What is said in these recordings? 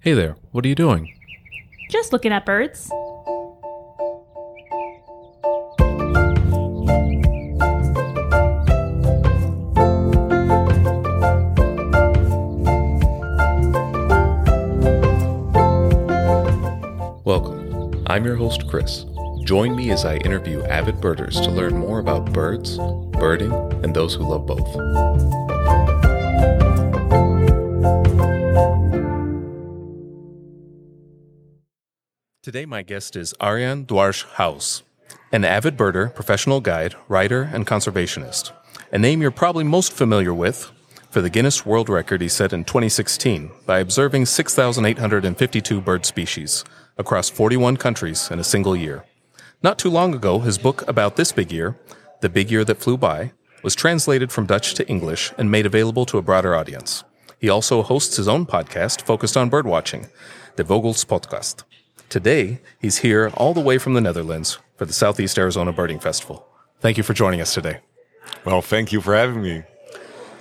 Hey there, what are you doing? Just looking at birds. Welcome. I'm your host, Chris. Join me as I interview avid birders to learn more about birds, birding, and those who love both. Today, my guest is Arjan Dwarsh House, an avid birder, professional guide, writer, and conservationist. A name you're probably most familiar with for the Guinness World Record he set in 2016 by observing 6,852 bird species across 41 countries in a single year. Not too long ago, his book about this big year, The Big Year That Flew By, was translated from Dutch to English and made available to a broader audience. He also hosts his own podcast focused on birdwatching, the Vogelspotcast. Today, he's here all the way from the Netherlands for the Southeast Arizona Birding Festival. Thank you for joining us today. Well, thank you for having me.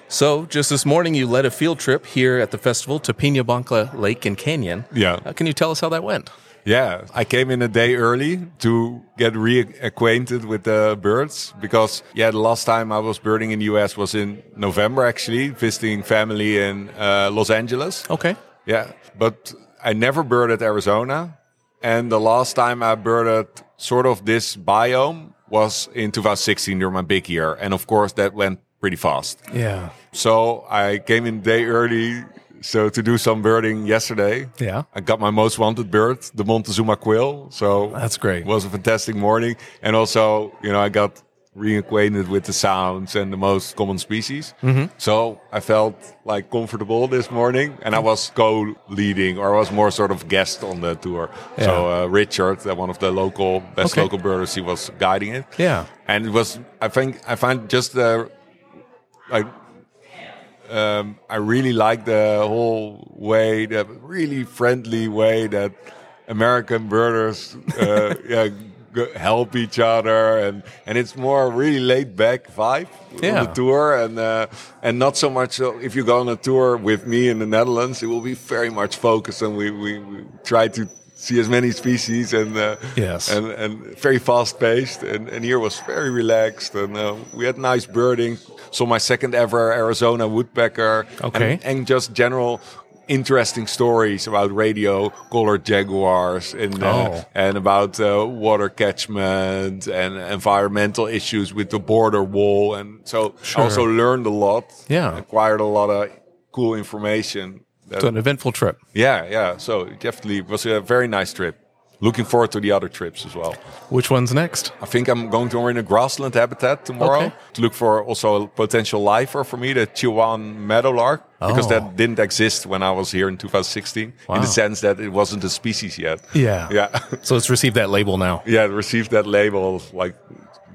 So, just this morning, you led a field trip here at the festival to Pena Blanca Lake and Canyon. Yeah. Uh, can you tell us how that went? Yeah, I came in a day early to get reacquainted with the birds because, yeah, the last time I was birding in the US was in November actually, visiting family in uh, Los Angeles. Okay. Yeah, but I never birded Arizona. And the last time I birded sort of this biome was in 2016 during my big year. And of course, that went pretty fast. Yeah. So I came in day early. So to do some birding yesterday, Yeah. I got my most wanted bird, the Montezuma quail. So That's great. It was a fantastic morning, and also you know I got reacquainted with the sounds and the most common species. Mm-hmm. So I felt like comfortable this morning, and I was co-leading, or I was more sort of guest on the tour. So uh, Richard, uh, one of the local best Okay. local birders, he was guiding it. Yeah. and it was I think I find just the like um, I really like the whole way, the really friendly way that American birders uh, yeah, help each other, and and it's more really laid back vibe Yeah. on the tour, and uh, and not so much. So if you go on a tour with me in the Netherlands, it will be very much focused, and we we, we try to see as many species and uh, Yes. and and very fast paced and, and here was very relaxed and uh, we had nice birding saw my second ever arizona woodpecker Okay. and, and just general interesting stories about radio collared jaguars and uh, Oh. and about uh, water catchment and environmental issues with the border wall and so Sure. Also learned a lot Yeah. acquired a lot of cool information So an eventful trip. yeah yeah so definitely was a very nice trip looking forward to the other trips as well Which one's next? I think I'm going to in a grassland habitat tomorrow Okay. to look for also a potential lifer for me, the Chihuahuan meadowlark, because Oh. that didn't exist when I was here in 2016, in the sense that it wasn't a species yet. Yeah. Yeah, So it's received that label now. yeah, it received that label. Like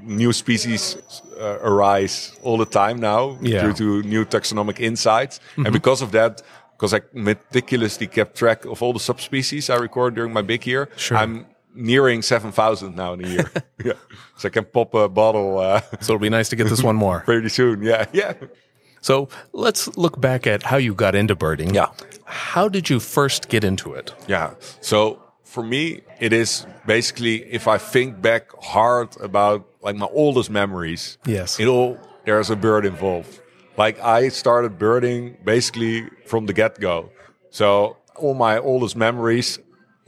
new species uh, arise all the time now Yeah. due to new taxonomic insights, and because of that. Because I meticulously kept track of all the subspecies I record during my big year, Sure. I'm nearing 7,000 now in a year. yeah. So I can pop a bottle uh, So it'll be nice to get this one more. pretty soon. Yeah, yeah. So let's look back at how you got into birding. Yeah. How did you first get into it? Yeah. So for me, it is basically if I think back hard about like my oldest memories. Yes. It all there's a bird involved. Like I started birding basically from the get go. So all my oldest memories,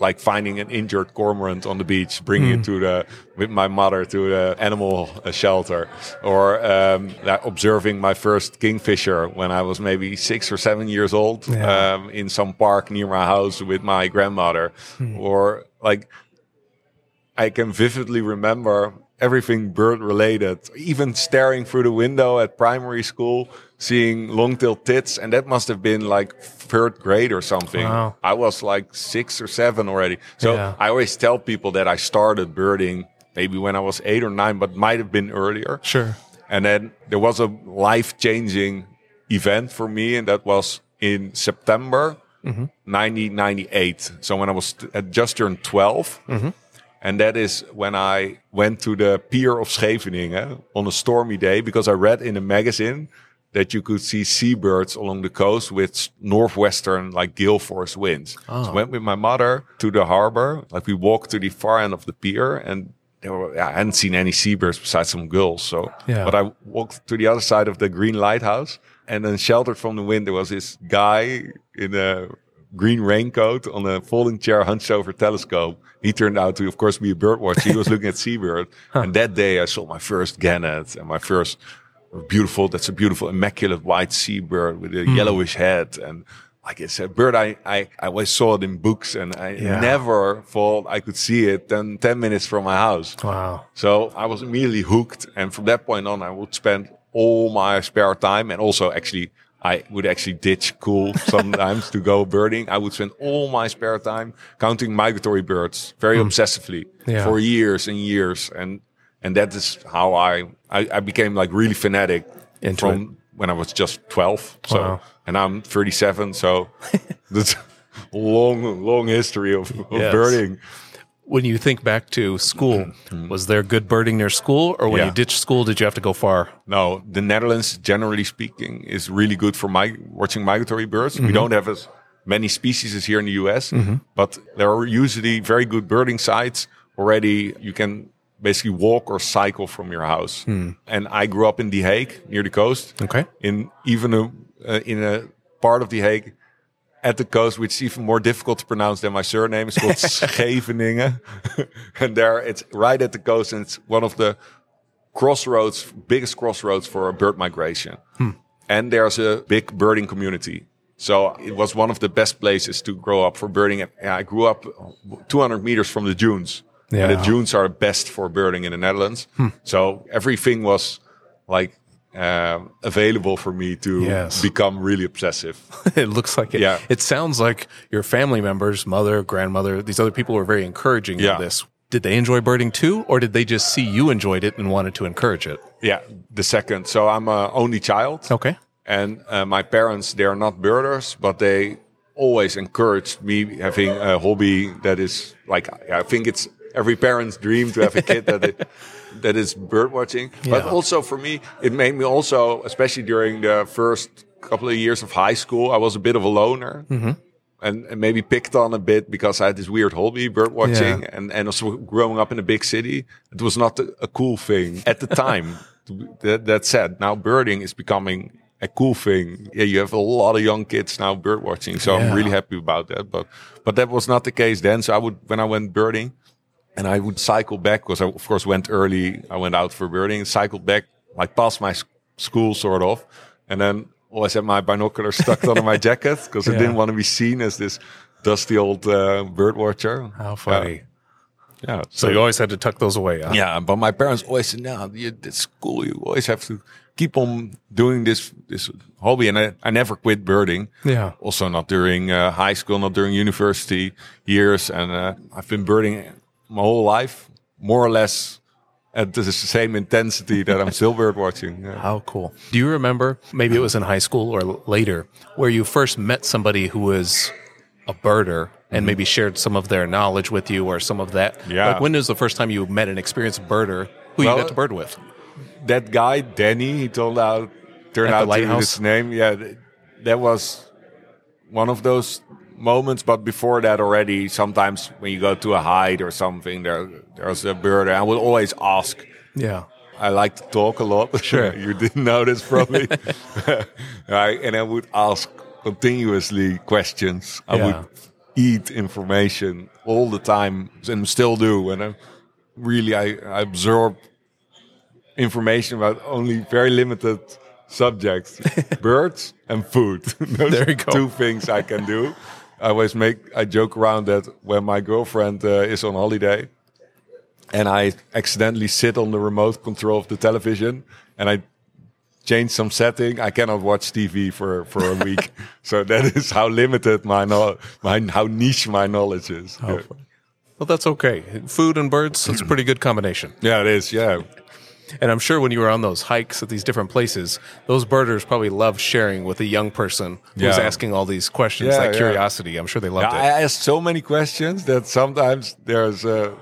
like finding an injured cormorant on the beach, bringing it to the with my mother to the animal shelter, or um, observing my first kingfisher when I was maybe six or seven years old Yeah. um, in some park near my house with my grandmother, or like I can vividly remember everything bird related, even staring through the window at primary school, seeing long-tailed tits, and that must have been like third grade or something. Wow. I was like six or seven already. So Yeah. I always tell people that I started birding maybe when I was eight or nine, but might have been earlier. Sure. And then there was a life changing event for me, and that was in September mm-hmm. 1998. So when I was just turned 12. Mm-hmm. And that is when I went to the pier of Scheveningen on a stormy day because I read in a magazine that you could see seabirds along the coast with northwestern like gale force winds. So ah. I went with my mother to the harbor. Like we walked to the far end of the pier and there were, I hadn't seen any seabirds besides some gulls. So, Yeah. but I walked to the other side of the green lighthouse and then sheltered from the wind, there was this guy in a green raincoat on a folding chair hunched over telescope. He turned out to, of course, be a bird watcher. He was looking at seabird. And that day I saw my first gannet and my first beautiful, that's a beautiful immaculate white seabird with a hmm. yellowish head. And like it's a bird, I, I, I always saw it in books and I Yeah. never thought I could see it then 10 minutes from my house. Wow. So I was immediately hooked. And from that point on, I would spend all my spare time and also actually I would actually ditch school sometimes to go birding. I would spend all my spare time counting migratory birds very hmm. obsessively Yeah. for years and years. And, and that is how I, I, I became like really fanatic Into from when I was just 12. So, Wow. and I'm 37. So that's a long, long history of, of Yes. birding. When you think back to school, was there good birding near school, or when Yeah. you ditched school, did you have to go far? No, the Netherlands, generally speaking, is really good for mig- watching migratory birds. Mm-hmm. We don't have as many species as here in the US, but there are usually very good birding sites already. You can basically walk or cycle from your house. Hmm. And I grew up in The Hague, near the coast. Okay. In even a uh, in a part of The Hague at the coast, which is even more difficult to pronounce than my surname. It's called Scheveningen, and there it's right at the coast, and it's one of the crossroads, biggest crossroads for bird migration. Hmm. And there's a big birding community. So it was one of the best places to grow up for birding. And I grew up 200 meters from the dunes. And Yeah. the dunes are best for birding in the Netherlands. Hmm. So everything was like um, available for me to Yes. become really obsessive. it looks like it. Yeah. It sounds like your family members, mother, grandmother, these other people were very encouraging Yeah. of this. Did they enjoy birding too, or did they just see you enjoyed it and wanted to encourage it? yeah, the second. So I'm a only child. Okay. And uh, my parents, they are not birders, but they always encouraged me having a hobby that is like, I think it's every parent's dream to have a kid that it, that is bird watching. But also for me, it made me also, especially during the first couple of years of high school, I was a bit of a loner. Mm-hmm. And, and maybe picked on a bit because I had this weird hobby, bird watching, Yeah. and, and also growing up in a big city, it was not a, a cool thing at the time. that, that said, now birding is becoming a cool thing. Yeah, you have a lot of young kids now bird watching, so Yeah. I'm really happy about that. But but that was not the case then. So I would when I went birding, and I would cycle back because I of course went early. I went out for birding, cycled back like past my school sort of, and then always had my binoculars stuck under my jacket because I didn't want to be seen as this dusty old uh, bird watcher. How funny. Yeah. so you always had to tuck those away. Huh? Yeah, but my parents always said, "No, you, it's school. You always have to keep on doing this this hobby." And I, I never quit birding. Yeah. Also, not during uh, high school, not during university years, and uh, I've been birding my whole life, more or less at the same intensity that I'm still bird watching. Yeah. How cool. Do you remember, maybe it was in high school or later, where you first met somebody who was a birder and maybe shared some of their knowledge with you or some of that? Mm-hmm. Yeah. Like when was the first time you met an experienced birder who Well, you got to bird with? that guy Danny, he told out turned out to be his name. Yeah, that was one of those moments. But before that, already sometimes when you go to a hide or something, there there's a bird. I will always ask. Yeah. I like to talk a lot. Sure. you didn't know this probably. right, and I would ask continuously questions. I Yeah. would eat information all the time, and still do. And I really, I, I absorb information about only very limited subjects: birds and food. Those There you are go. two things I can do. I always make, I joke around that when my girlfriend uh, is on holiday and I accidentally sit on the remote control of the television and I change some setting, I cannot watch TV for, for a week. so that is how limited my, no, my how niche my knowledge is. yeah. Well, that's okay. Food and birds, it's a pretty good combination. yeah, it is. Yeah. And I'm sure when you were on those hikes at these different places, those birders probably loved sharing with a young person who was asking all these questions, Yeah, that yeah. curiosity. I'm sure they loved it. I asked so many questions that sometimes there's uh,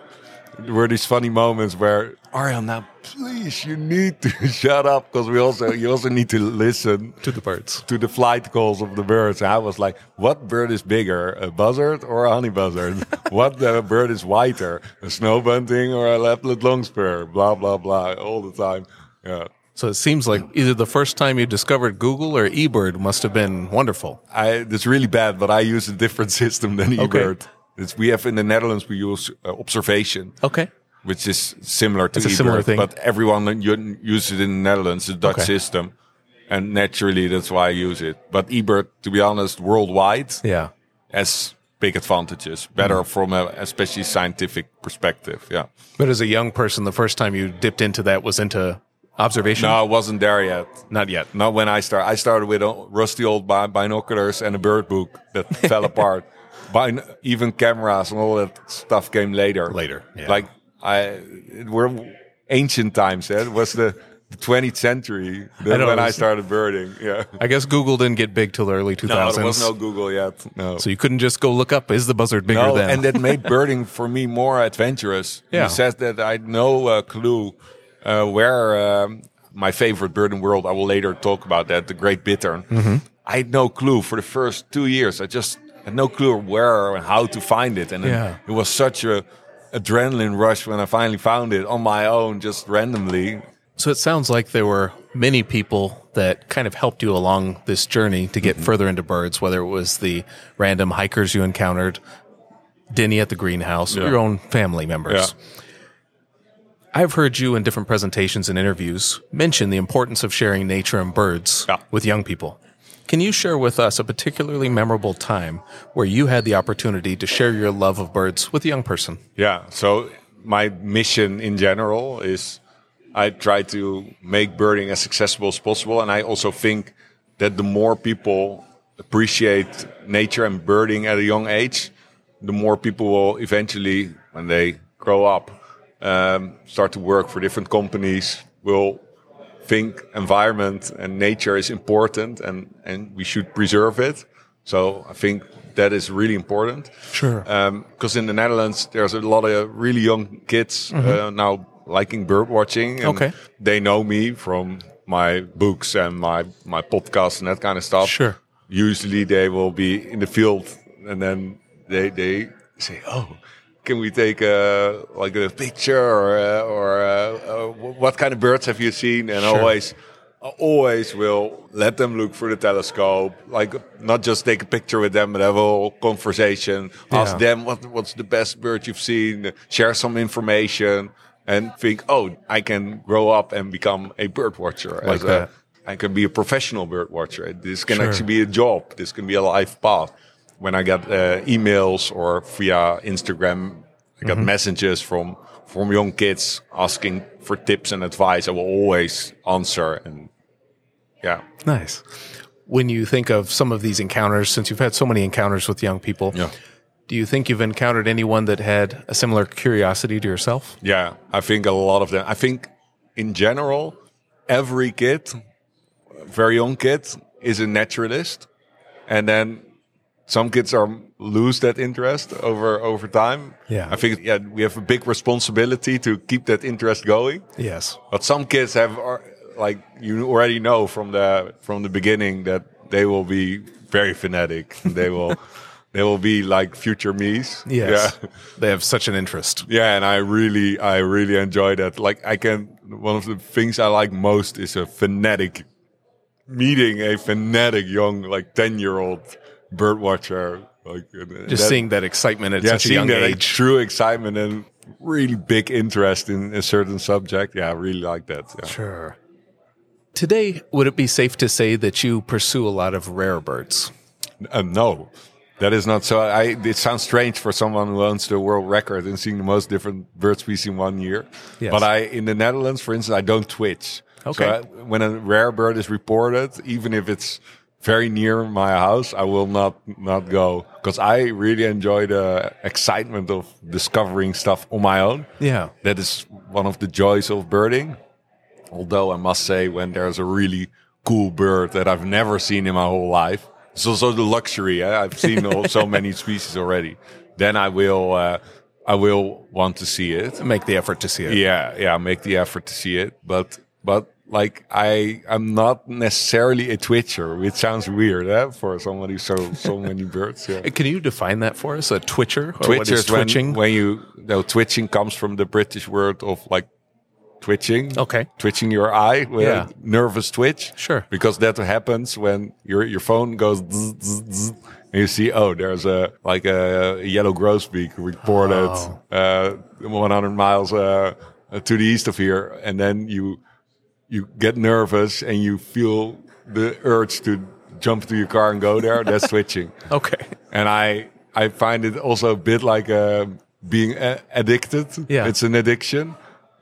were these funny moments where Arjan, now please, you need to shut up because we also you also need to listen To the birds. to the flight calls of the birds. And I was like, what bird is bigger, a buzzard or a honey buzzard? what uh, bird is whiter, a snow bunting or a Lapland longspur? Blah blah blah, all the time. Yeah. So it seems like either the first time you discovered Google or eBird must have been wonderful. I, it's really bad, but I use a different system than Okay. eBird. It's, we have in the Netherlands, we use uh, observation. Okay. Which is similar to It's similar thing. but everyone uses it in the Netherlands, the Dutch Okay. system, and naturally that's why I use it. But eBird, to be honest, worldwide Yeah. has big advantages, better Mm. from a especially scientific perspective. Yeah. But as a young person, the first time you dipped into that was into observation? No, I wasn't there yet. Not yet. Not when I started. I started with rusty old binoculars and a bird book that fell apart. Bin- even cameras and all that stuff came later. Later, yeah. Like I, it were ancient times. Eh? It was the, the 20th century that know, when I started birding. Yeah. I guess Google didn't get big till the early 2000s. No, there was no Google yet. No. so you couldn't just go look up, is the buzzard bigger No, than? and that made birding for me more adventurous. Yeah. He says that I had no uh, clue uh, where um, my favorite bird in the world. I will later talk about that, the great bittern. Mm-hmm. I had no clue for the first two years. I just had no clue where and how to find it, and then Yeah. it was such a adrenaline rush when I finally found it on my own, just randomly. so it sounds like there were many people that kind of helped you along this journey to get mm-hmm. further into birds, whether it was the random hikers you encountered, Denny at the greenhouse, or your own family members. Yeah. I've heard you in different presentations and interviews mention the importance of sharing nature and birds Yeah. with young people. Can you share with us a particularly memorable time where you had the opportunity to share your love of birds with a young person? Yeah. So my mission in general is I try to make birding as accessible as possible, and I also think that the more people appreciate nature and birding at a young age, the more people will eventually, when they grow up, um, start to work for different companies. Will think environment and nature is important, and and we should preserve it. So I think that is really important Sure. because in the Netherlands there's a lot of really young kids uh, now liking bird watching. And Mm-hmm. Okay. they know me from my books and my my podcast and that kind of stuff. Sure. Usually they will be in the field and then they they say, "Oh, can we take a like a picture or uh, or uh, uh, what kind of birds have you seen?" And always. Always will let them look through the telescope, like not just take a picture with them, but have a whole conversation. Ask Yeah. them what what's the best bird you've seen, share some information, and think, oh, I can grow up and become a bird watcher. Like as that. A, I can be a professional bird watcher. This can Sure. actually be a job. This can be a life path. When I get uh, emails or via Instagram, I got messages from from young kids asking for tips and advice. I will always answer and yeah. Nice. When you think of some of these encounters, since you've had so many encounters with young people, Yeah. do you think you've encountered anyone that had a similar curiosity to yourself? Yeah, I think a lot of them. I think in general, every kid, very young kid, is a naturalist, and then some kids are lose that interest over over time. Yeah. I think yeah we have a big responsibility to keep that interest going. Yes. But some kids have are, like you already know from the from the beginning that they will be very fanatic. they will they will be like future me's. Yes. Yeah. They have such an interest. Yeah, and I really, I really enjoy that. Like, I can. One of the things I like most is a fanatic meeting a fanatic young, like ten year old bird watcher. Like, Just that- seeing that excitement at yeah, such a young that like, age. true excitement and really big interest in a certain subject. Yeah, I really like that. Yeah. Sure. Today, would it be safe to say that you pursue a lot of rare birds? Uh, no, that is not so. I it sounds strange for someone who owns the world record and seeing the most different bird species in one year. Yes. But I, in the Netherlands, for instance, I don't twitch. Okay. So I, when a rare bird is reported, even if it's very near my house, I will not not go because I really enjoy the excitement of discovering stuff on my own. Yeah. That is one of the joys of birding. Although I must say, when there's a really cool bird that I've never seen in my whole life, it's also the luxury. Eh? I've seen all, so many species already. Then I will uh, I will want to see it. Make the effort to see it. Yeah, yeah, make the effort to see it. But but like I I'm not necessarily a twitcher, which sounds weird eh, for somebody so so many birds. Yeah. Can you define that for us? A twitcher? Or Twitcher is is when, twitching? when you no twitching comes from the British word of like twitching. Okay. Twitching your eye, with Yeah. a nervous twitch. Sure. Because that happens when your your phone goes zzz, zzz, zzz, and you see oh there's a like a, yellow grosbeak reported Oh. uh, 100 miles uh, to the east of here, and then you you get nervous and you feel the urge to jump to your car and go there. That's twitching okay. and I I find it also a bit like uh, being uh, addicted. Yeah. it's an addiction.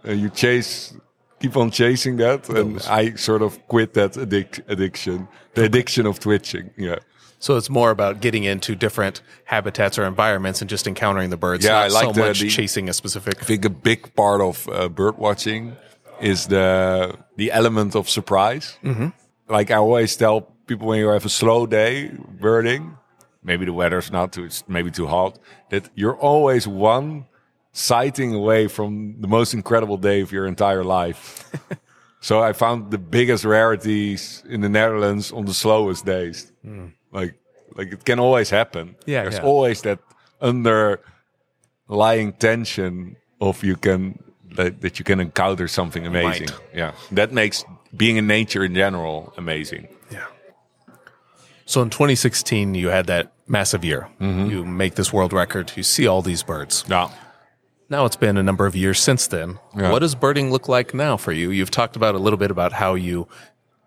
Uh, you chase, keep on chasing that, and I sort of quit that addic- addiction, the addiction of twitching. Yeah, So it's more about getting into different habitats or environments and just encountering the birds. Yeah, not I like so the- much the- chasing a specific. I think a big part of uh, bird watching is the the element of surprise. Mm-hmm. Like I always tell people, when you have a slow day birding, maybe the weather's not too, it's maybe too hot, that you're always one sighting away from the most incredible day of your entire life. so I found the biggest rarities in the Netherlands on the slowest days. Like, like it can always happen. Yeah, there's yeah. always that underlying tension of you can that, that you can encounter something amazing. Yeah, that makes being in nature in general amazing. Yeah. So in 2016, you had that massive year. Mm-hmm. You make this world record. You see all these birds. Yeah. Now it's been a number of years since then. Yeah. What does birding look like now for you? You've talked about a little bit about how you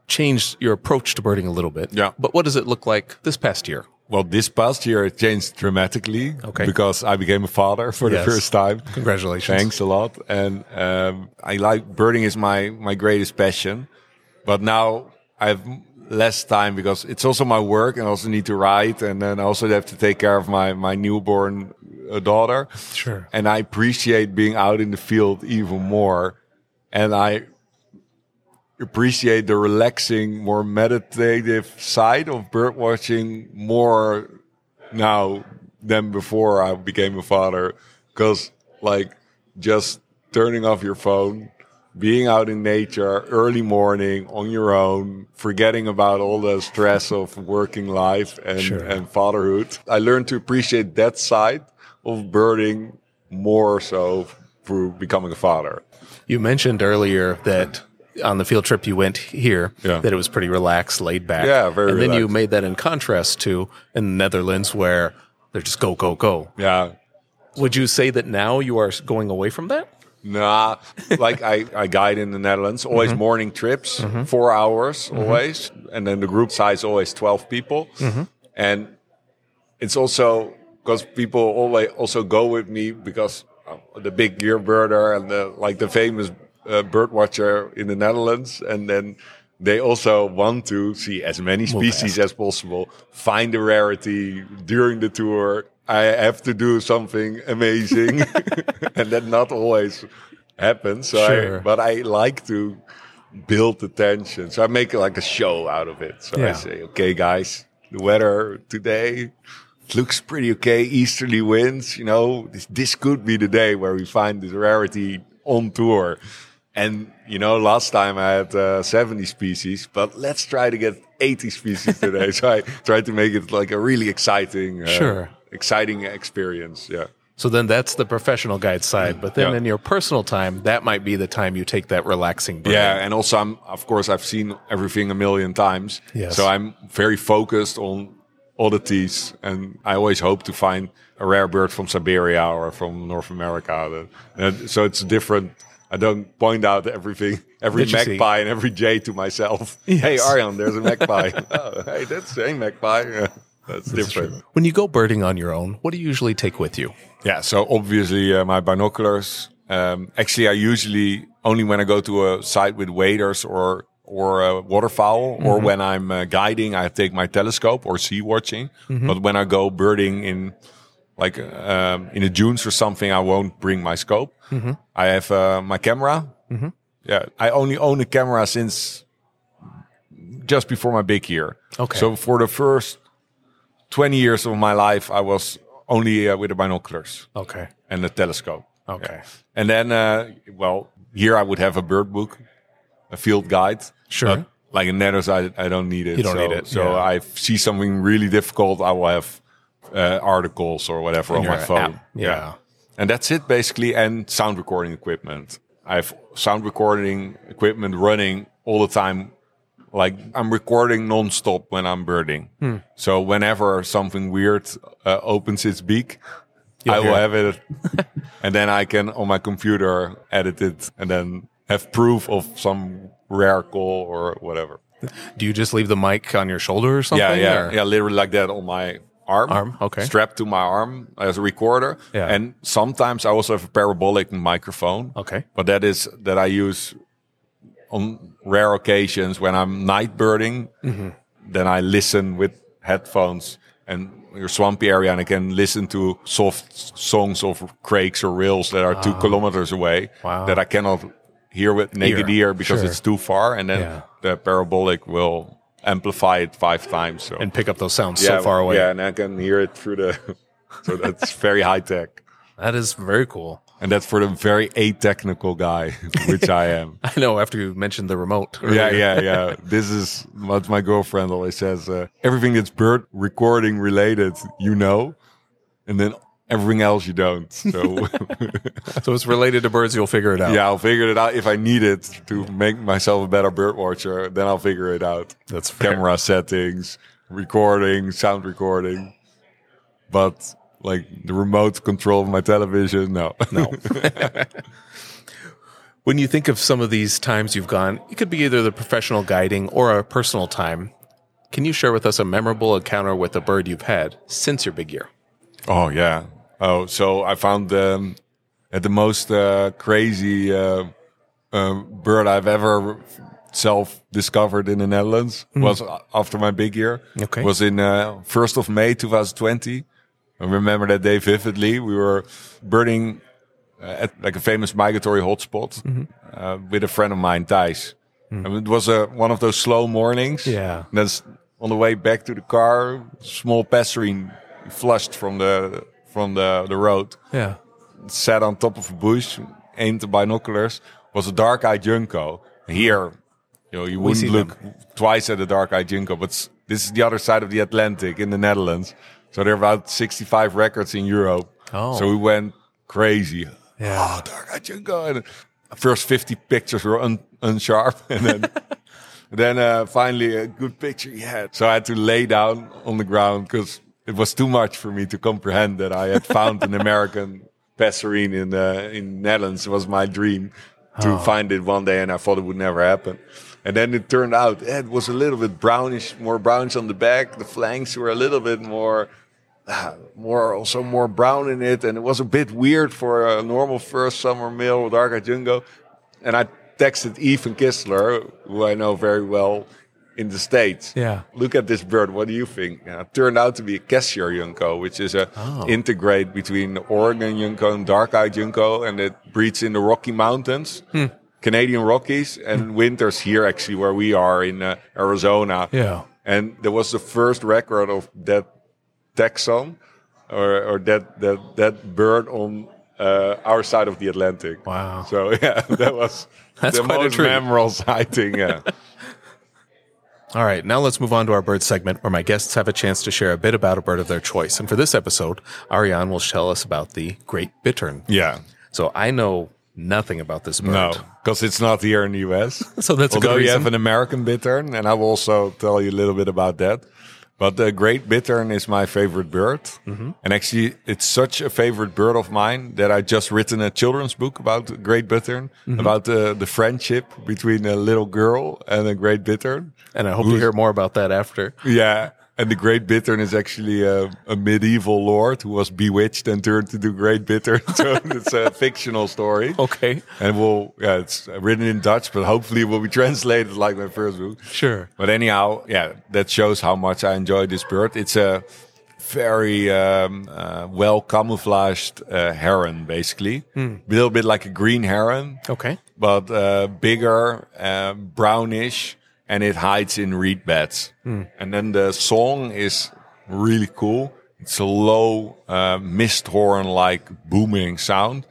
changed your approach to birding a little bit. Yeah. But what does it look like this past year? Well, this past year it changed dramatically. Okay. Because I became a father for Yes. the first time. Congratulations. Thanks a lot. And um, I like birding is my my greatest passion, but now I have less time because it's also my work and I also need to write and then I also have to take care of my my newborn uh, daughter. Sure. And I appreciate being out in the field even more, and I appreciate the relaxing, more meditative side of bird watching more now than before I became a father. Because, like, just turning off your phone, being out in nature, early morning on your own, forgetting about all the stress of working life and, Sure. and fatherhood. I learned to appreciate that side of birding more so through becoming a father. You mentioned earlier that on the field trip you went here, Yeah. that it was pretty relaxed, laid back. Yeah, very And then you made that in contrast to in the Netherlands where they're just go, go, go. Yeah. Would you say that now you are going away from that? Nah, like I, I guide in the Netherlands, always mm-hmm. morning trips, mm-hmm. four hours mm-hmm. always. And then the group size always 12 people. And it's also because people always also go with me because the big year birder and the, like the famous uh, bird watcher in the Netherlands. And then they also want to see as many species as possible, find a rarity during the tour. I have to do something amazing, and that not always happens. So I, Sure. but I like to build the tension. So I make like a show out of it. So I say, okay, guys, the weather today looks pretty okay. Easterly winds, you know, this, this could be the day where we find this rarity on tour. And, you know, last time I had uh, 70 species, but let's try to get 80 species today. so I tried to make it like a really exciting, uh, Sure. exciting experience. Yeah. So then that's the professional guide side. But then Yeah. in your personal time, that might be the time you take that relaxing break. Yeah, and also I'm of course I've seen everything a million times. Yes. So I'm very focused on oddities and I always hope to find a rare bird from Siberia or from North America. So it's different. I don't point out everything, every magpie and every jay to myself. Hey, Arjan, there's a magpie. oh, hey, that's a same magpie. Yeah, that's different. When you go birding on your own, what do you usually take with you? Yeah, so obviously uh, my binoculars. Um, actually, I usually only when I go to a site with waders or or uh, waterfowl, or when I'm uh, guiding, I take my telescope or sea watching. But when I go birding in like um, in the dunes or something, I won't bring my scope. I have uh, my camera. Yeah, I only own a camera since just before my big year. Okay. So for the first 20 years of my life, I was only uh, with the binoculars Okay. and the telescope. Okay. And then, uh, well, here I would have a bird book, a field guide. Sure. Like in Netters, I, I don't need it. You don't so, need it, So yeah. I see something really difficult, I will have uh, articles or whatever on my phone. app, yeah. And that's it basically. And sound recording equipment. I have sound recording equipment running all the time. Like I'm recording nonstop when I'm birding. Hmm. So whenever something weird uh, opens its beak, You'll I will have it, and then I can on my computer edit it, and then have proof of some rare call or whatever. Do you just leave the mic on your shoulder or something? Yeah, yeah, or- yeah, literally like that on my arm. Arm, okay. Strapped to my arm as a recorder. Yeah. And sometimes I also have a parabolic microphone. Okay. But that is that I use on rare occasions when I'm night birding. Mm-hmm. Then I listen with headphones and your swampy area, and I can listen to soft songs of crakes or rails that are two kilometers away Ah. Wow. that I cannot hear with naked Ear, ear, because it's too far. And then Yeah. the parabolic will amplify it five times. So And pick up those sounds so far away. Yeah, and I can hear it through the. so that's very high tech, That is very cool. and that's for the very a-technical guy, which I am. I know after you mentioned the remote. yeah, yeah, yeah. This is what my girlfriend always says. Uh, everything that's bird recording related, you know, and then everything else you don't. So So it's related to birds, you'll figure it out. yeah, I'll figure it out if I need it to make myself a better bird watcher. Then I'll figure it out. That's fair. camera settings, recording, sound recording. But like the remote control of my television, no. No. when you think of some of these times you've gone, it could be either the professional guiding or a personal time. Can you share with us a memorable encounter with a bird you've had since your big year? oh yeah. Oh, so I found um, at the most uh, crazy uh, um, bird I've ever self discovered in the Netherlands was after my big year. Okay. Was in uh, first of May 2020. I remember that day vividly. We were birding uh, at like a famous migratory hotspot uh, with a friend of mine, Thijs. And it was a, one of those slow mornings. Yeah. And then on the way back to the car, small passerine flushed from the from the, the road, Yeah. sat on top of a bush, aimed the binoculars, was a dark-eyed junco. Here, you know, you wouldn't look twice at a dark-eyed junco, but this is the other side of the Atlantic in the Netherlands. So there are about 65 records in Europe. Oh. So we went crazy. Yeah. Oh, dark-eyed junco. And first 50 pictures were un- unsharp. And then, then uh, finally a good picture he had. So I had to lay down on the ground because it was too much for me to comprehend that I had found an American passerine in uh, in Netherlands. It was my dream to find it one day, and I thought it would never happen. And then it turned out eh, it was a little bit brownish, more brownish on the back. The flanks were a little bit more ah, more also more brown in it, and it was a bit weird for a normal first summer male with dark junco. And I texted Ethan Kistler, who I know very well in the states. Yeah. look at this bird. What do you think? And turned out to be a Cassiar junco, which is a Oh. intergrade between the Oregon junco and dark-eyed junco, and it breeds in the Rocky Mountains. Hmm. Canadian Rockies and winters here actually where we are in uh, Arizona. Yeah. And there was the first record of that taxon or, or that, that, that bird on uh, our side of the Atlantic. Wow. So yeah, that was That's the most memorable sighting. Yeah. All right, now let's move on to our bird segment where my guests have a chance to share a bit about a bird of their choice. And for this episode, Arjan will tell us about the great bittern. yeah. So I know nothing about this bird. No, because it's not here in the US. So that's a good Although you have an American bittern, and I will also tell you a little bit about that. But the great bittern is my favorite bird, Mm-hmm. and actually, it's such a favorite bird of mine that I just written a children's book about the great bittern, Mm-hmm. about the the friendship between a little girl and a great bittern. And I hope to hear more about that after. Yeah. And the Great Bittern is actually a, a medieval lord who was bewitched and turned to the Great Bittern. so it's a fictional story. Okay. And we'll, yeah, it's written in Dutch, but hopefully it will be translated like my first book. Sure. But anyhow, yeah, that shows how much I enjoy this bird. It's a very um, uh, well camouflaged uh, heron, basically. A little bit like a green heron, Okay. but uh, bigger, uh, brownish, and it hides in reed beds. And then the song is really cool. It's a low uh, mist horn like booming sound.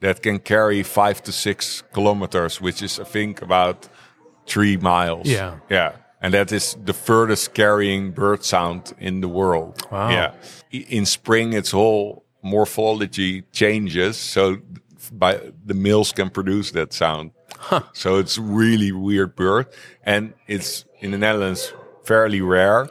That can carry five to six kilometers, which is, I think, about three miles. Yeah. Yeah. And that is the furthest carrying bird sound in the world. Wow. Yeah. In spring, its whole morphology changes. So by the males can produce that sound. So it's really weird bird. And it's in the Netherlands fairly rare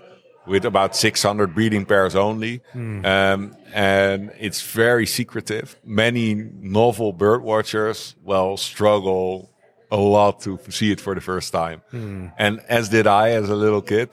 with about 600 breeding pairs only. Um, and it's very secretive. Many novel bird watchers, well, struggle a lot to see it for the first time. And as did I as a little kid.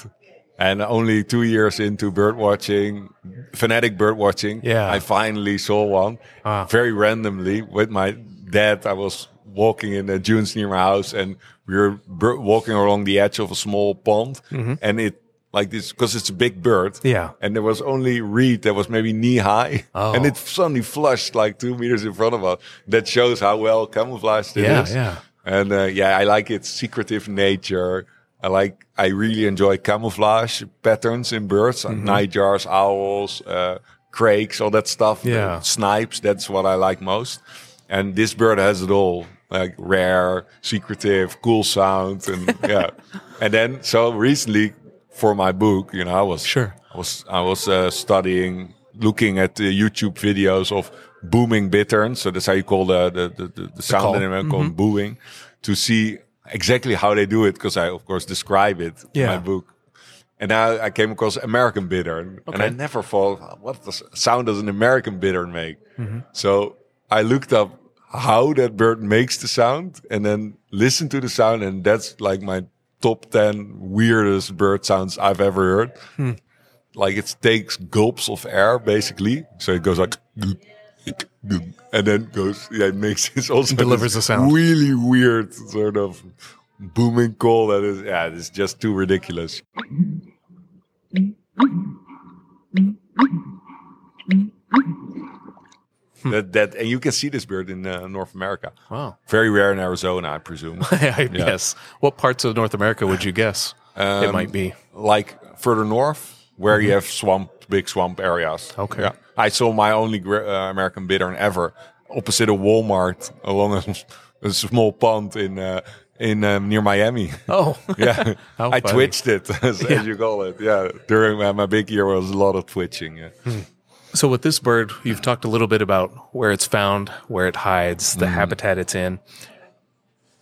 And only two years into bird watching, fanatic bird watching, Yeah. I finally saw one Ah. very randomly with my dad. I was walking in the dunes near my house and we were walking along the edge of a small pond and it like this because it's a big bird. Yeah. And there was only reed that was maybe knee high Oh. and it suddenly flushed like two meters in front of us. That shows how well camouflaged it is. Yeah, yeah. And uh, yeah, I like its secretive nature. I like, I really enjoy camouflage patterns in birds, Mm-hmm. nightjars, owls, uh, crakes, all that stuff. Yeah. Snipes, that's what I like most. And this bird has it all, like rare, secretive, cool sound, and yeah. And then so recently for my book, you know, I was Sure. I was I was uh, studying, looking at the YouTube videos of booming bitterns. So that's how you call the the the, the, sound in America called booing, to see exactly how they do it because I of course describe it in my book. And now I came across American bittern, and I never thought, what the sound does an American bittern make? Mm-hmm. So I looked up how that bird makes the sound, and then listened to the sound, and that's like my top ten weirdest bird sounds I've ever heard. Hmm. Like it takes gulps of air, basically. So it goes like, and then goes, yeah, it makes this also Delivers the sound. Really weird sort of booming call that is, yeah, it's just too ridiculous. that, that, and you can see this bird in uh, North America. Wow. Very rare in Arizona, I presume. I guess. What parts of North America would you guess it Um, might be? like further north where you have swamp, big swamp areas. Okay. Yeah. I saw my only uh, American bittern ever opposite a Walmart along a, a small pond in uh, in um, near Miami. Oh, yeah, I twitched it as, Yeah. as you call it. Yeah, during my, my big year was a lot of twitching. Yeah. So with this bird, you've talked a little bit about where it's found, where it hides, the habitat it's in.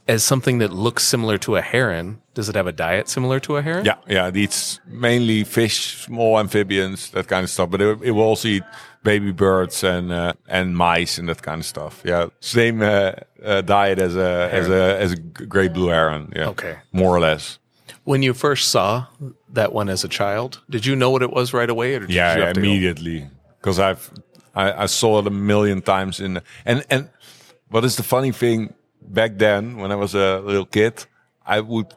As something that looks similar to a heron, does it have a diet similar to a heron? Yeah, yeah, it eats mainly fish, small amphibians, that kind of stuff. But it, it will also eat baby birds and uh, and mice and that kind of stuff. Yeah, same uh, uh, diet as a as a as a great blue heron. Yeah, Okay. more or less. When you first saw that one as a child, did you know what it was right away, or did Yeah, you yeah, have to go- immediately because I've I, I saw it a million times in and and what is the funny thing back then when I was a little kid, I would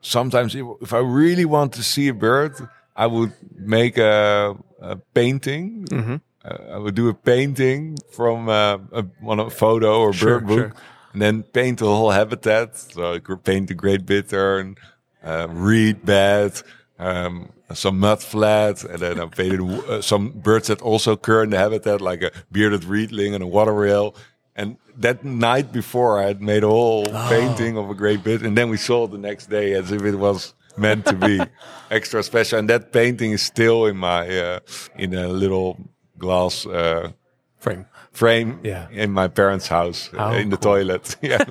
sometimes if I really want to see a bird, I would make a, a painting. Mm-hmm. Uh, I would do a painting from uh, a, one a photo or Sure, bird book, sure. and then paint the whole habitat. So I could paint the great bittern, uh, reed bed, um, some mud flat, and then I painted uh, some birds that also occur in the habitat, like a bearded reedling and a water rail. And that night before, I had made a whole painting of a great bit, and then we saw it the next day as if it was meant to be extra special. And that painting is still in my uh, in a little glass uh, frame? frame Yeah. in my parents' house uh, How in the cool. toilet. Yeah.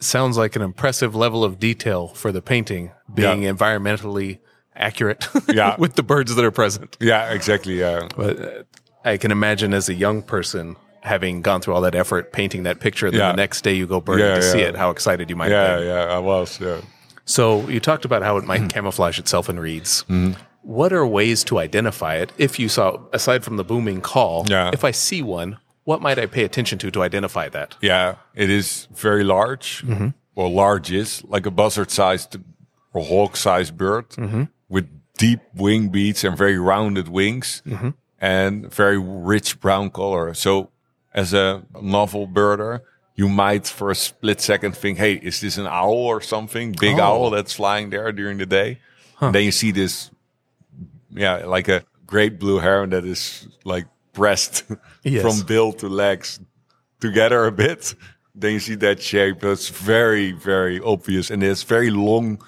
Sounds like an impressive level of detail for the painting, being Yeah. environmentally accurate Yeah. with the birds that are present. yeah, exactly. Yeah. But uh, I can imagine as a young person having gone through all that effort painting that picture, and then Yeah. the next day you go birding Yeah, to see it, how excited you might have Yeah, been. yeah, I was. Yeah. So you talked about how it might Mm-hmm. camouflage itself in reeds. Mm-hmm. What are ways to identify it? If you saw, aside from the booming call, Yeah. if I see one, what might I pay attention to to identify that? Yeah, it is very large. Mm-hmm. Well, large is like a buzzard-sized or hawk-sized bird mm-hmm. with deep wing beats and very rounded wings and very rich brown color. So, as a novel birder, you might for a split second think, "Hey, is this an owl or something? Big Oh. owl that's flying there during the day?" And then you see this, yeah, like a great blue heron that is like pressed Yes. from bill to legs together a bit. Then you see that shape. That's very, very obvious, and it's very long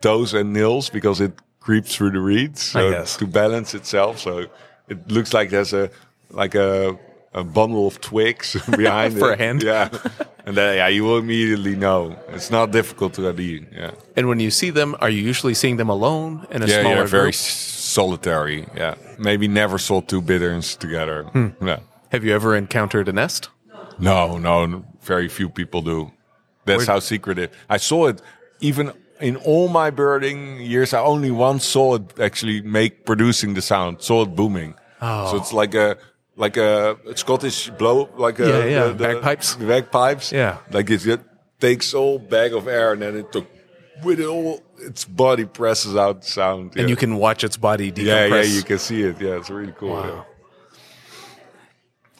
toes and nails because it creeps through the reeds so to balance itself. So it looks like there's a like a a bundle of twigs behind For it. a hand? Yeah, and then yeah, you will immediately know. It's not difficult to ID. Yeah, And when you see them, are you usually seeing them alone in a yeah, smaller yeah. Very group? solitary. Yeah, maybe never saw two bitterns together. Hmm. Yeah. Have you ever encountered a nest? No, no, very few people do. That's Where- how secretive. I saw it even in all my birding years. I only once saw it actually make producing the sound. Saw it booming. Oh. So it's like a like a Scottish blow, like a Yeah, yeah, the- the- bagpipes. the bagpipes. Yeah. like it, it takes all bag of air and then it took with it all its body presses out the sound. And you can watch its body decompress. yeah, yeah, you can see it. Yeah, it's really cool. Yeah.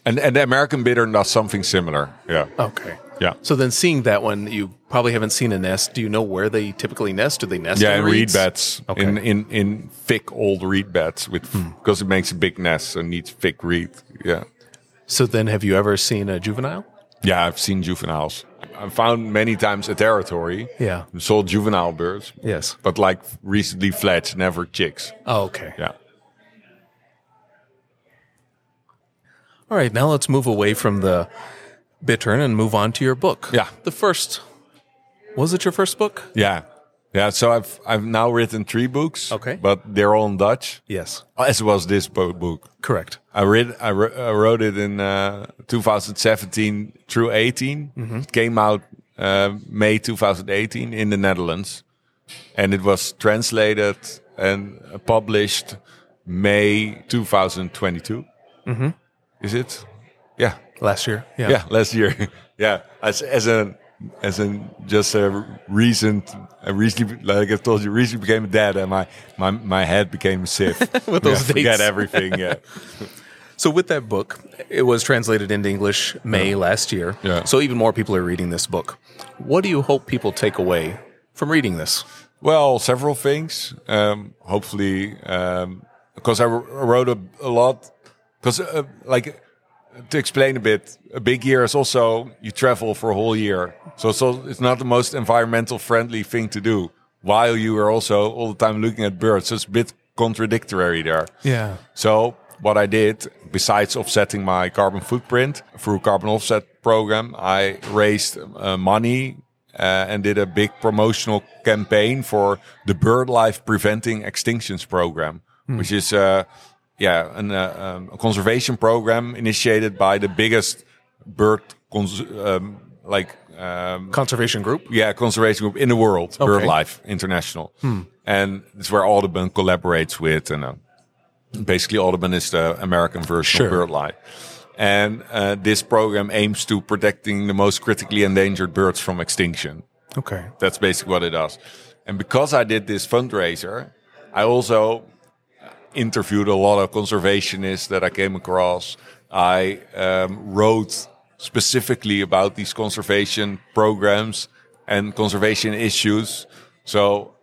And and the American bittern does something similar. Yeah. Okay. Yeah. So then, seeing that one, you probably haven't seen a nest. Do you know where they typically nest? Do they nest? Yeah, in reed beds. Okay. In, in in thick old reed beds with hmm. because it makes a big nest, so needs thick reed. Yeah. So then, have you ever seen a juvenile? Yeah, I've seen juveniles. I found many times a territory. Yeah. Saw juvenile birds, Yes. but like recently fledged, never chicks. Oh, okay. Yeah. All right. Now let's move away from the bittern and move on to your book. Yeah. The first. Was it your first book? Yeah. Yeah. So I've I've now written three books. Okay. But they're all in Dutch. Yes. As was this book. Correct. I read I, I wrote it in uh, 2017 through 18. It came out uh, May 2018 in the Netherlands, and it was translated and published May 2022. Is it? Yeah, Last year. Yeah. yeah, last year. yeah, as as a as a just a recent, a recently like I told you, recently became a dad, and my my my head became a sieve With those yeah, forget everything. Yeah. So with that book, it was translated into English May last year. Yeah. So even more people are reading this book. What do you hope people take away from reading this? Well, several things. Um, hopefully, um, because I wrote a, a lot. Because, uh, like, to explain a bit, a big year is also you travel for a whole year, so it's, it's not the most environmental friendly thing to do while you are also all the time looking at birds. So it's a bit contradictory there. Yeah. So what I did, besides offsetting my carbon footprint through carbon offset program, I raised uh, money uh, and did a big promotional campaign for the BirdLife Preventing Extinctions program, which is uh, yeah an, uh, um, a conservation program initiated by the biggest bird cons- um, like um, Conservation group. yeah, conservation group in the world, Okay. BirdLife International, and it's where Audubon collaborates with, and uh, basically Audubon is the American version Sure. of BirdLife. And uh, this program aims to protecting the most critically endangered birds from extinction. Okay. That's basically what it does. And because I did this fundraiser, I also interviewed a lot of conservationists that I came across. I um, wrote specifically about these conservation programs and conservation issues. So,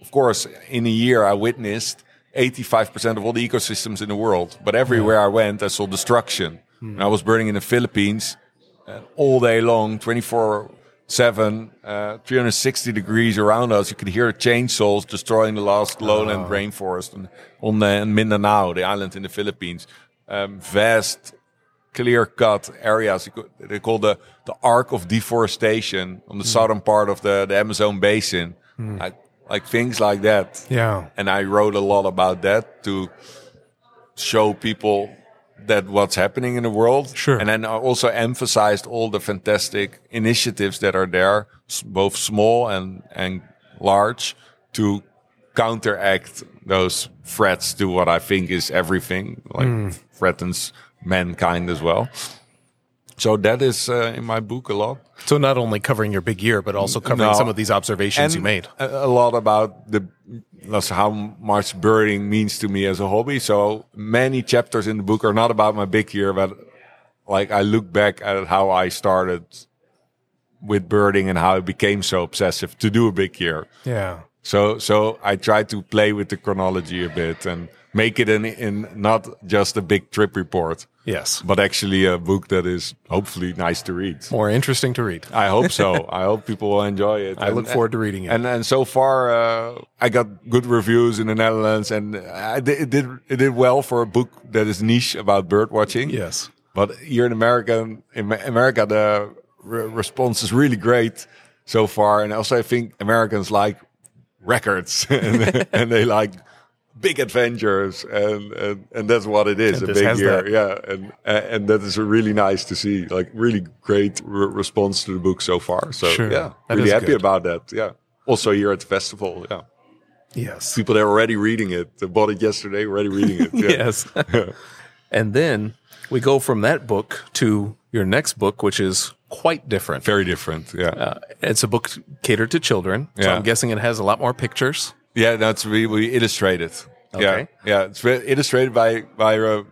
of course, in a year, I witnessed 85% of all the ecosystems in the world. But everywhere I went, I saw destruction. And I was burning in the Philippines uh, all day long, 24 7, uh, 360 degrees around us. You could hear chainsaws destroying the last lowland rainforest and on the, in Mindanao, the island in the Philippines. Um, vast, clear cut areas. They call the, the arc of deforestation on the southern part of the, the Amazon basin. Like, like things like that. Yeah. And I wrote a lot about that to show people that what's happening in the world. Sure. And then I also emphasized all the fantastic initiatives that are there, both small and, and large, to counteract those threats to what I think is everything, like hmm. threatens mankind as well. So that is uh, in my book a lot. So not only covering your big year, but also covering No. some of these observations you made. A, a lot about the that's how much birding means to me as a hobby. So many chapters in the book are not about my big year, but like I look back at how I started with birding and how I became so obsessive to do a big year. Yeah. So so I try to play with the chronology a bit and make it in in not just a big trip report, Yes. but actually a book that is hopefully nice to read. More interesting to read. I hope so. I hope people will enjoy it. I look forward to reading it. And and so far, uh, I got good reviews in the Netherlands, and I did, it did it did well for a book that is niche about bird watching. yes. But here in America, in America, the re- response is really great so far, and also I think Americans like records and, and they like big adventures, and, and and that's what it is. And a big year, that. yeah, and and that is really nice to see. Like really great re- response to the book so far. So Sure. yeah, That really happy good. about that. Yeah. Also here at the festival, yeah, Yes. people are already reading it. They bought it yesterday, already reading it. Yeah. Yes. and then we go from that book to your next book, which is quite different. Very different. Yeah. Uh, it's a book catered to children. So Yeah. I'm guessing it has a lot more pictures. Yeah, that's we, we illustrated. Okay. Yeah, yeah, it's illustrated by by uh,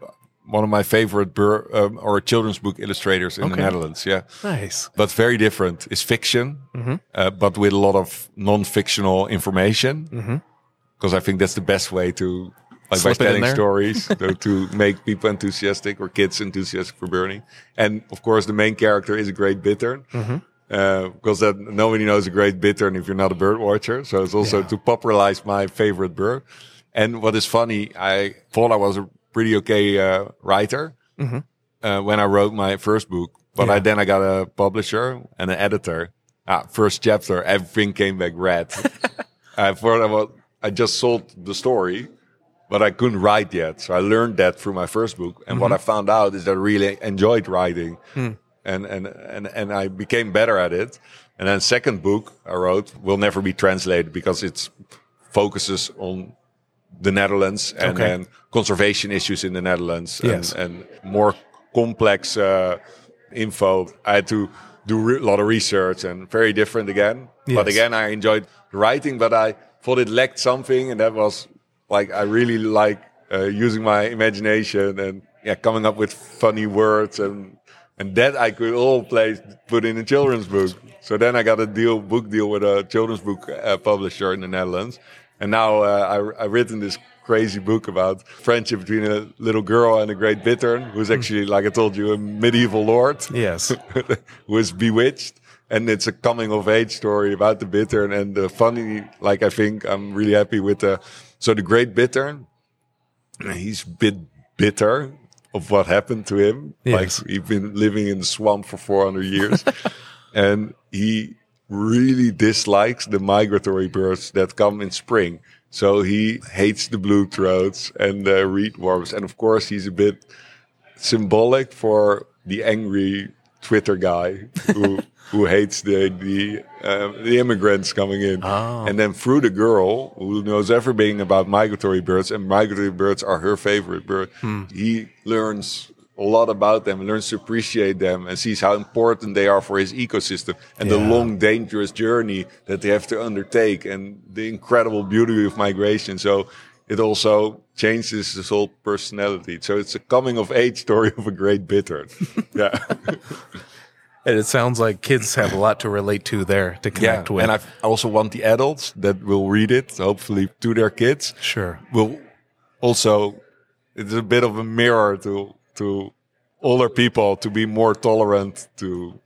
one of my favorite bur- um, or children's book illustrators in the Netherlands. Yeah, Nice. but very different. It's fiction, uh, but with a lot of non-fictional information. Because I think that's the best way to like Slip by telling stories to, to make people enthusiastic or kids enthusiastic for birding. And of course, the main character is a great bittern. Uh, because that nobody knows a great bittern if you're not a bird watcher. So it's also to popularize my favorite bird. And what is funny, I thought I was a pretty okay uh, writer uh, when I wrote my first book, but I, then I got a publisher and an editor. Ah, first chapter, everything came back red. I thought I was, I just sold the story, but I couldn't write yet. So I learned that through my first book. And what I found out is that I really enjoyed writing and, and, and, and I became better at it. And then second book I wrote will never be translated because it focuses on the Netherlands and Okay. then conservation issues in the Netherlands Yes. and, and more complex uh, info. I had to do a lot of research and very different again. But again, I enjoyed writing, but I thought it lacked something, and that was like I really like uh, using my imagination and yeah, coming up with funny words and and that I could all place put in a children's book. So then I got a deal, book deal with a children's book uh, publisher in the Netherlands, and now uh, I I written this crazy book about friendship between a little girl and a great bittern, who's hmm. actually, like I told you, a medieval lord Yes. who is bewitched. And it's a coming of age story about the bittern. And the funny, like I think I'm really happy with the, so the great bittern, he's a bit bitter of what happened to him. Yes. Like he's been living in the swamp for 400 years. and he really dislikes the migratory birds that come in spring. So he hates the blue throats and the reed worms. And of course, he's a bit symbolic for the angry Twitter guy who who hates the the uh, the immigrants coming in, and then through the girl who knows everything about migratory birds, and migratory birds are her favorite bird. He learns a lot about them, learns to appreciate them, and sees how important they are for his ecosystem and the long, dangerous journey that they have to undertake, and the incredible beauty of migration. So it also changes his whole personality. So it's a coming of age story of a great bittern. yeah. And it sounds like kids have a lot to relate to there to connect with. And I also want the adults that will read it, hopefully to their kids, sure. will also, it's a bit of a mirror to, to older people to be more tolerant to,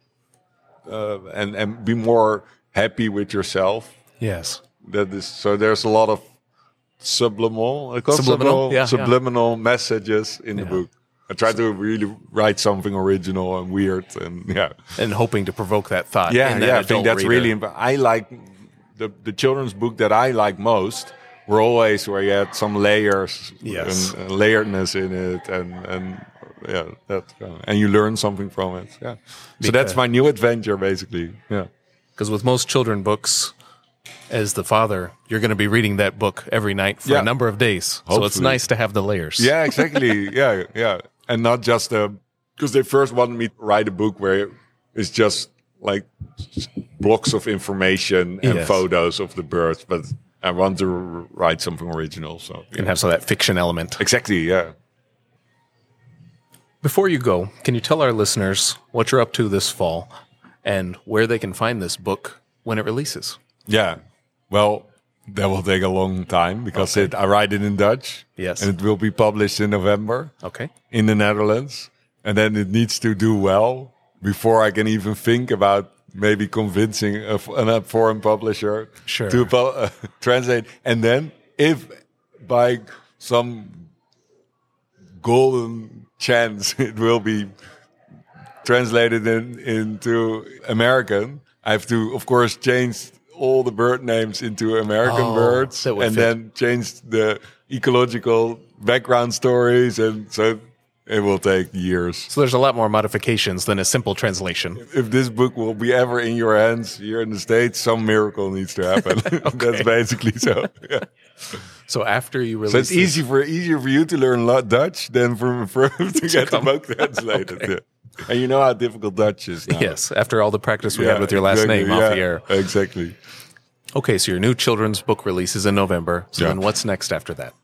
uh, and, and be more happy with yourself. Yes. That is, so there's a lot of subliminal, call it Subliminal, subliminal, yeah, yeah. messages in the Yeah. book. I try to really write something original and weird, and yeah, And hoping to provoke that thought. yeah, that yeah. I think that's reader. really. imp- I like the the children's book that I like most were always where you had some layers Yes. and, and layeredness in it, and and yeah, that uh, and you learn something from it. Yeah, so that's my new adventure, basically. Yeah. Because with most children books, as the father, you're going to be reading that book every night for Yeah. a number of days. So it's nice to have the layers. Yeah, exactly. yeah, yeah, and not just because they first wanted me to write a book where it's just like blocks of information and Yes. photos of the birds, but I want to r- write something original. So And have some of that fiction element. exactly, yeah. Before you go, can you tell our listeners what you're up to this fall and where they can find this book when it releases. Yeah. Well, that will take a long time because it, I write it in Dutch. Yes. And it will be published in November Okay. in the Netherlands. And then it needs to do well before I can even think about maybe convincing a, a foreign publisher Sure. to uh, translate. And then if by some golden chance it will be translated in, into American, I have to, of course, change all the bird names into American Oh, birds and fit. then change the ecological background stories. And so it will take years. So there's a lot more modifications than a simple translation. If this book will be ever in your hands here in the States, some miracle needs to happen. That's basically so. Yeah. So after you release So it's easy for easier for you to learn Dutch than for, for to get the book translated. Okay. yeah. And you know how difficult Dutch is now. Yes, after all the practice we Yeah, had with your last exactly, name off the air. Exactly. Okay, so your new children's book releases in November. So Yeah. then what's next after that?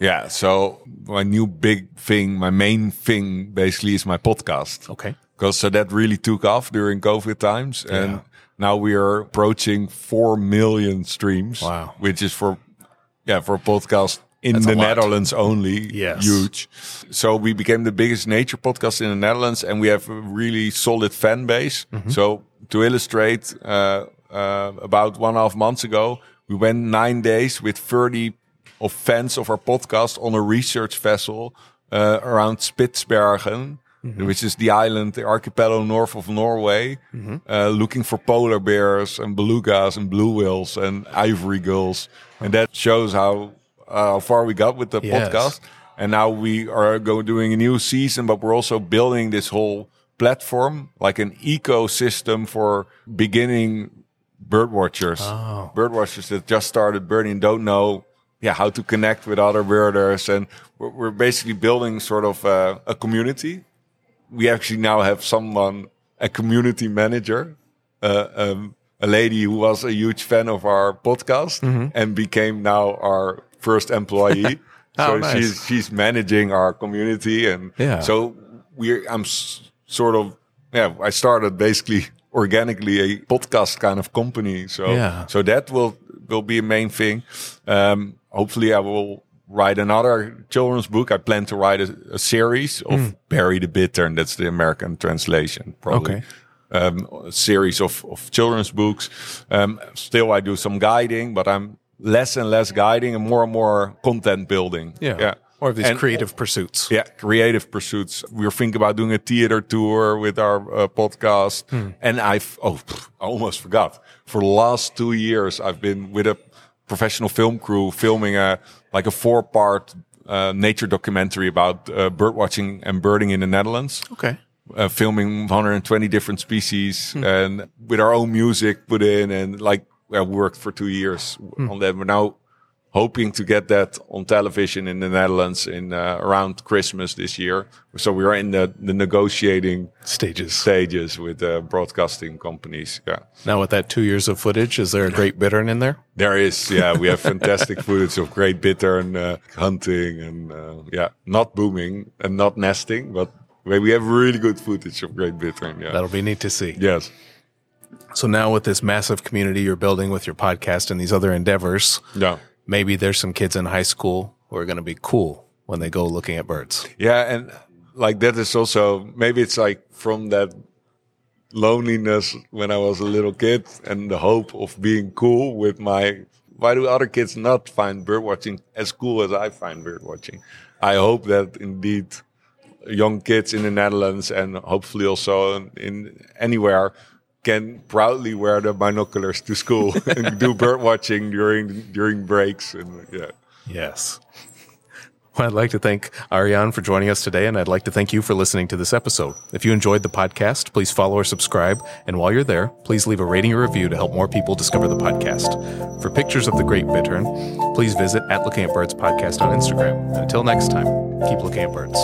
Yeah. So my new big thing, my main thing basically is my podcast. Okay. Because so that really took off during COVID times. And Yeah. now we are approaching 4 million streams. Wow. Which is for, yeah, for a podcast in That's the. Netherlands only. Yes. Huge. So we became the biggest nature podcast in the Netherlands and we have a really solid fan base. Mm-hmm. So to illustrate, uh, uh, about one and a half months ago, we went nine days with 30 of fans of our podcast on a research vessel uh, around Spitsbergen, which is the island, the archipelago north of Norway, uh, looking for polar bears and belugas and blue whales and ivory gulls. And that shows how, uh, how far we got with the Yes. podcast. And now we are going doing a new season, but we're also building this whole platform, like an ecosystem for beginning bird watchers. Oh. Bird watchers that just started birding don't know yeah, how to connect with other birders. And we're, we're basically building sort of uh, a community. We actually now have someone, a community manager, uh, um, a lady who was a huge fan of our podcast and became now our first employee. Oh, so nice. she's she's managing our community, and Yeah. so we're I'm s- sort of yeah. I started basically organically a podcast kind of company. So Yeah. so that will will be a main thing. Um, hopefully, I will write another children's book. I plan to write a, a series of Barry the Bittern. That's the American translation, probably. Okay. Um, a series of, of children's books. Um, still, I do some guiding, but I'm less and less guiding and more and more content building. Yeah. yeah. Or these And- creative pursuits. yeah, creative pursuits. We're thinking about doing a theater tour with our uh, podcast. And I've, oh, I almost forgot. For the last two years, I've been with a professional film crew filming a, like a four part uh, nature documentary about uh, bird watching and birding in the Netherlands. Okay. Uh, filming 120 different species and with our own music put in and like I worked for two years on that. We're now hoping to get that on television in the Netherlands in uh, around Christmas this year. So we are in the, the negotiating Stages. stages with uh, broadcasting companies. Yeah, Now with that two years of footage, is there a great bittern in there? there is. Yeah, we have fantastic footage of great bittern uh, hunting and uh, yeah, not booming and not nesting, but we have really good footage of great bittern. Yeah. That'll be neat to see. Yes. So now with this massive community you're building with your podcast and these other endeavors, Yeah. Maybe there's some kids in high school who are going to be cool when they go looking at birds. Yeah, and like that is also maybe it's like from that loneliness when I was a little kid and the hope of being cool with my. Why do other kids not find bird watching as cool as I find bird watching? I hope that indeed young kids in the Netherlands and hopefully also in, in anywhere can proudly wear their binoculars to school and do bird watching during during breaks and yeah. Yes. Well, I'd like to thank Arjan for joining us today, and I'd like to thank you for listening to this episode. If you enjoyed the podcast, please follow or subscribe. And while you're there, please leave a rating or review to help more people discover the podcast. For pictures of the great bittern, please visit at Looking at Birds podcast on Instagram. And until next time, keep looking at birds.